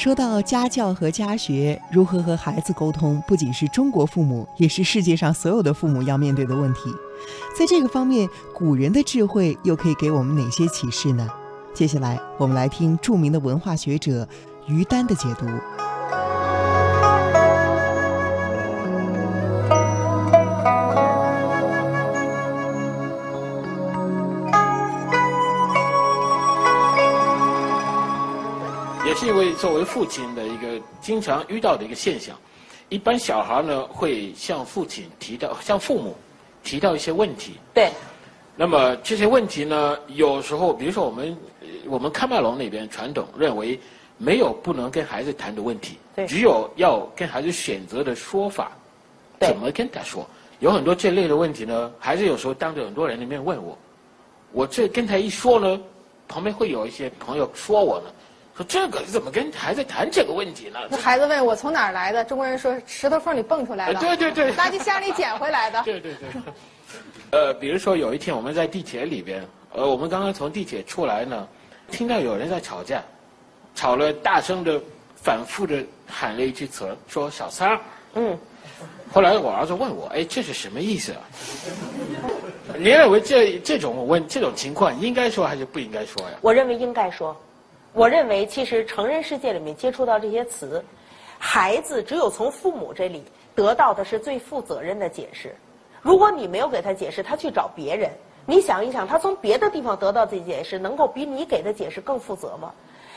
说到家教和家学，如何和孩子沟通，不仅是中国父母，也是世界上所有的父母要面对的问题。在这个方面，古人的智慧又可以给我们哪些启示呢？接下来，我们来听著名的文化学者于丹的解读。作为父亲的一个经常遇到的一个现象，一般小孩呢会向父亲提到，向父母提到一些问题。对。那么这些问题呢，有时候，比如说我们我们喀麦隆那边传统认为，没有不能跟孩子谈的问题，对只有要跟孩子选择的说法，怎么跟他说？有很多这类的问题呢，孩子有时候当着很多人的面问我，我这跟他一说呢，旁边会有一些朋友说我呢。说这个怎么跟孩子谈这个问题呢？那孩子问我从哪儿来的？中国人说石头缝里蹦出来的。对对对。垃圾箱里捡回来的。对对对。呃，比如说有一天我们在地铁里边，呃，我们刚刚从地铁出来呢，听到有人在吵架，吵了大声的、反复的喊了一句词，说“小三儿”。嗯。后来我儿子问我：“哎，这是什么意思啊？” 您认为这这种问这种情况应该说还是不应该说呀？我认为应该说。我认为，其实成人世界里面接触到这些词，孩子只有从父母这里得到的是最负责任的解释。如果你没有给他解释，他去找别人，你想一想，他从别的地方得到这解释，能够比你给的解释更负责吗？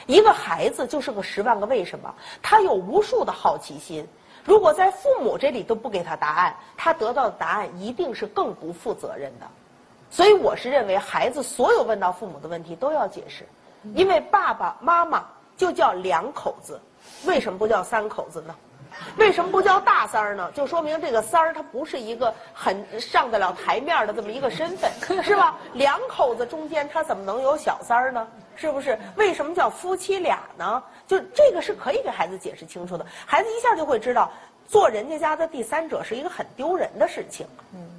一个孩子就是个十万个为什么，他有无数的好奇心。如果在父母这里都不给他答案，他得到的答案一定是更不负责任的。所以，我是认为，孩子所有问到父母的问题都要解释。因为爸爸妈妈就叫两口子，为什么不叫三口子呢？为什么不叫大三儿呢？就说明这个三儿他不是一个很上得了台面的这么一个身份，是吧？两口子中间他怎么能有小三儿呢？是不是？为什么叫夫妻俩呢？就这个是可以给孩子解释清楚的，孩子一下就会知道，做人家家的第三者是一个很丢人的事情。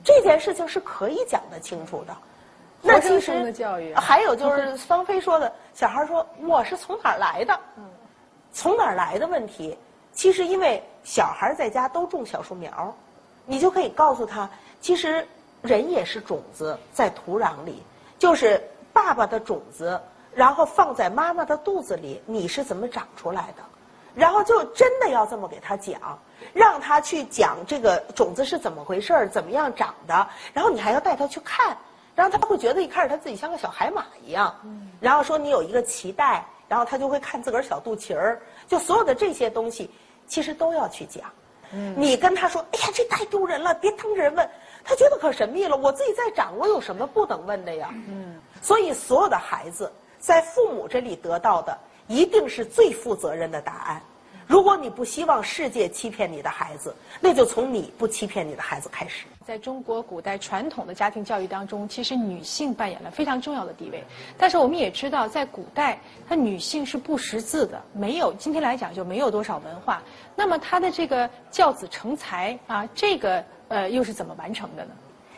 这件事情是可以讲得清楚的。那其实还有就是 芳菲说的，小孩说我是从哪儿来的？从哪儿来的问题，其实因为小孩在家都种小树苗，你就可以告诉他，其实人也是种子在土壤里，就是爸爸的种子，然后放在妈妈的肚子里，你是怎么长出来的？然后就真的要这么给他讲，让他去讲这个种子是怎么回事儿，怎么样长的，然后你还要带他去看。然后他会觉得一开始他自己像个小海马一样，然后说你有一个脐带，然后他就会看自个儿小肚脐儿，就所有的这些东西，其实都要去讲。你跟他说，哎呀，这太丢人了，别当着人问，他觉得可神秘了。我自己在长，我有什么不能问的呀？所以所有的孩子在父母这里得到的，一定是最负责任的答案。如果你不希望世界欺骗你的孩子，那就从你不欺骗你的孩子开始。在中国古代传统的家庭教育当中，其实女性扮演了非常重要的地位。但是我们也知道，在古代，她女性是不识字的，没有今天来讲就没有多少文化。那么她的这个教子成才啊，这个呃又是怎么完成的呢？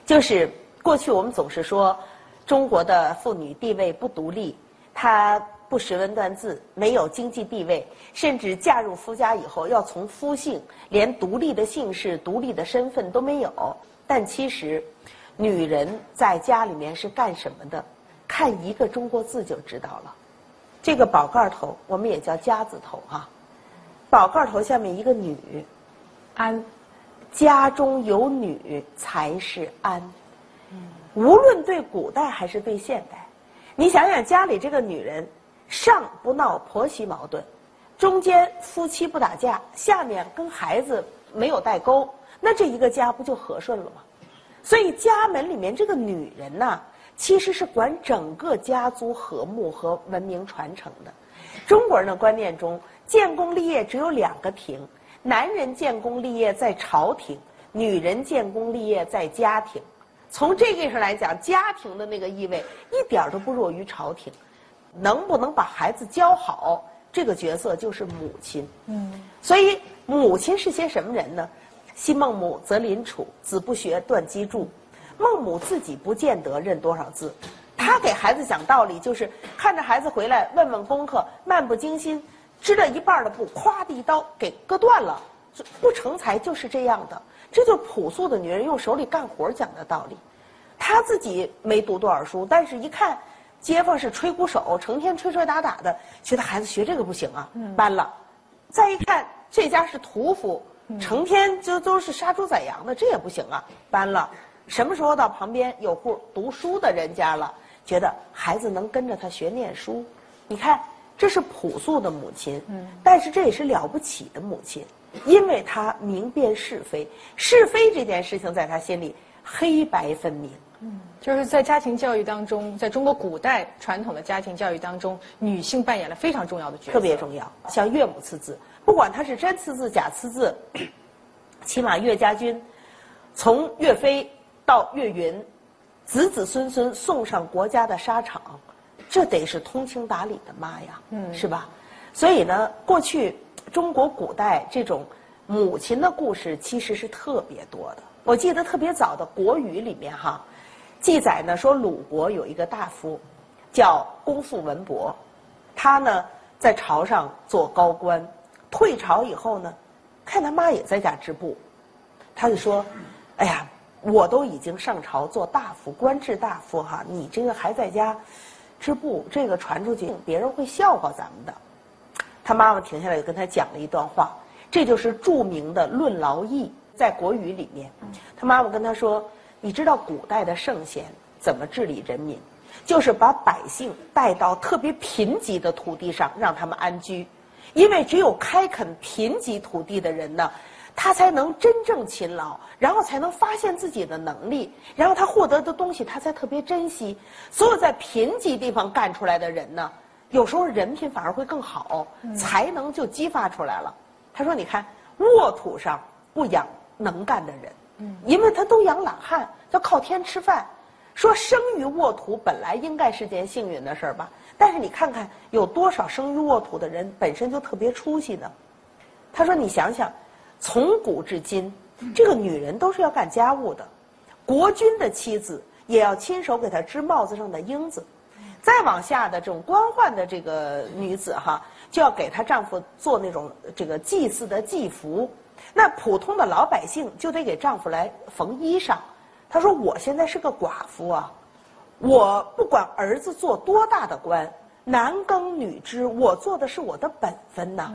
就是过去我们总是说，中国的妇女地位不独立，她。不识文断字，没有经济地位，甚至嫁入夫家以后要从夫姓，连独立的姓氏、独立的身份都没有。但其实，女人在家里面是干什么的？看一个中国字就知道了。这个宝盖头，我们也叫家字头哈。宝盖头下面一个女，安，家中有女才是安。无论对古代还是对现代，你想想家里这个女人。上不闹婆媳矛盾，中间夫妻不打架，下面跟孩子没有代沟，那这一个家不就和顺了吗？所以家门里面这个女人呐，其实是管整个家族和睦和文明传承的。中国人的观念中，建功立业只有两个庭：男人建功立业在朝廷，女人建功立业在家庭。从这个上来讲，家庭的那个意味一点都不弱于朝廷。能不能把孩子教好，这个角色就是母亲。嗯，所以母亲是些什么人呢？昔孟母，择邻处，子不学，断机杼。孟母自己不见得认多少字，她给孩子讲道理，就是看着孩子回来，问问功课，漫不经心，织了一半的布，咵的一刀给割断了，不成才就是这样的。这就是朴素的女人用手里干活讲的道理。她自己没读多少书，但是一看街坊是吹鼓手，成天吹吹打打的，觉得孩子学这个不行啊，搬了。再一看这家是屠夫，成天就都是杀猪宰羊的，这也不行啊，搬了。什么时候到旁边有户读书的人家了，觉得孩子能跟着他学念书，你看这是朴素的母亲，但是这也是了不起的母亲。因为她明辨是非，是非这件事情在她心里黑白分明。嗯，就是在家庭教育当中，在中国古代传统的家庭教育当中，女性扮演了非常重要的角色。特别重要，像岳母刺字，不管她是真刺字假刺字，起码岳家军从岳飞到岳云，子子孙孙送上国家的沙场，这得是通情达理的妈呀，嗯，是吧？所以呢，过去。中国古代这种母亲的故事其实是特别多的。我记得特别早的《国语》里面哈，记载呢说鲁国有一个大夫叫公父文伯，他呢在朝上做高官，退朝以后呢，看他妈也在家织布，他就说：“哎呀，我都已经上朝做大夫，官至大夫哈，你这个还在家织布，这个传出去，别人会笑话咱们的。”他妈妈停下来，就跟他讲了一段话，这就是著名的《论劳役》在国语里面。他妈妈跟他说：“你知道古代的圣贤怎么治理人民？就是把百姓带到特别贫瘠的土地上，让他们安居。因为只有开垦贫瘠土地的人呢，他才能真正勤劳，然后才能发现自己的能力，然后他获得的东西他才特别珍惜。所有在贫瘠地方干出来的人呢？”有时候人品反而会更好，才能就激发出来了。他说：“你看，沃土上不养能干的人，嗯因为他都养懒汉，要靠天吃饭。说生于沃土本来应该是件幸运的事儿吧？但是你看看有多少生于沃土的人本身就特别出息呢？”他说：“你想想，从古至今，这个女人都是要干家务的，国君的妻子也要亲手给他织帽子上的缨子。”再往下的这种官宦的这个女子哈，就要给她丈夫做那种这个祭祀的祭服。那普通的老百姓就得给丈夫来缝衣裳。她说：“我现在是个寡妇啊，我不管儿子做多大的官，男耕女织，我做的是我的本分呐。”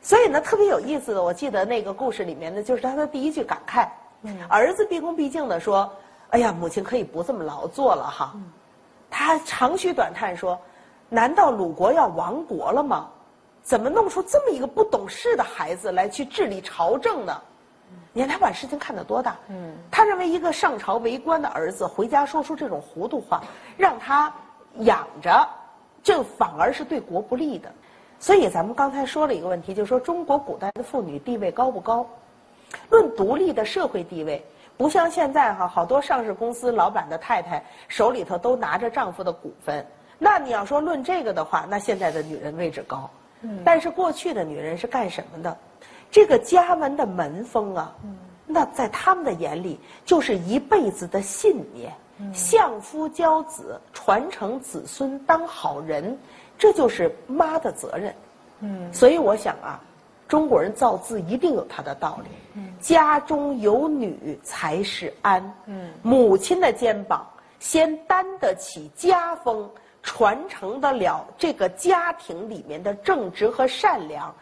所以呢，特别有意思的，我记得那个故事里面呢，就是她的第一句感慨。儿子毕恭毕敬的说：“哎呀，母亲可以不这么劳作了哈。”他长吁短叹说：“难道鲁国要亡国了吗？怎么弄出这么一个不懂事的孩子来去治理朝政呢？你看他把事情看得多大。他认为一个上朝为官的儿子回家说出这种糊涂话，让他养着，这反而是对国不利的。所以咱们刚才说了一个问题，就是说中国古代的妇女地位高不高？论独立的社会地位。”不像现在哈，好多上市公司老板的太太手里头都拿着丈夫的股份。那你要说论这个的话，那现在的女人位置高。嗯。但是过去的女人是干什么的？这个家门的门风啊，那在他们的眼里就是一辈子的信念。相夫教子，传承子孙，当好人，这就是妈的责任。嗯。所以我想啊。中国人造字一定有它的道理。家中有女才是安。母亲的肩膀先担得起家风，传承得了这个家庭里面的正直和善良，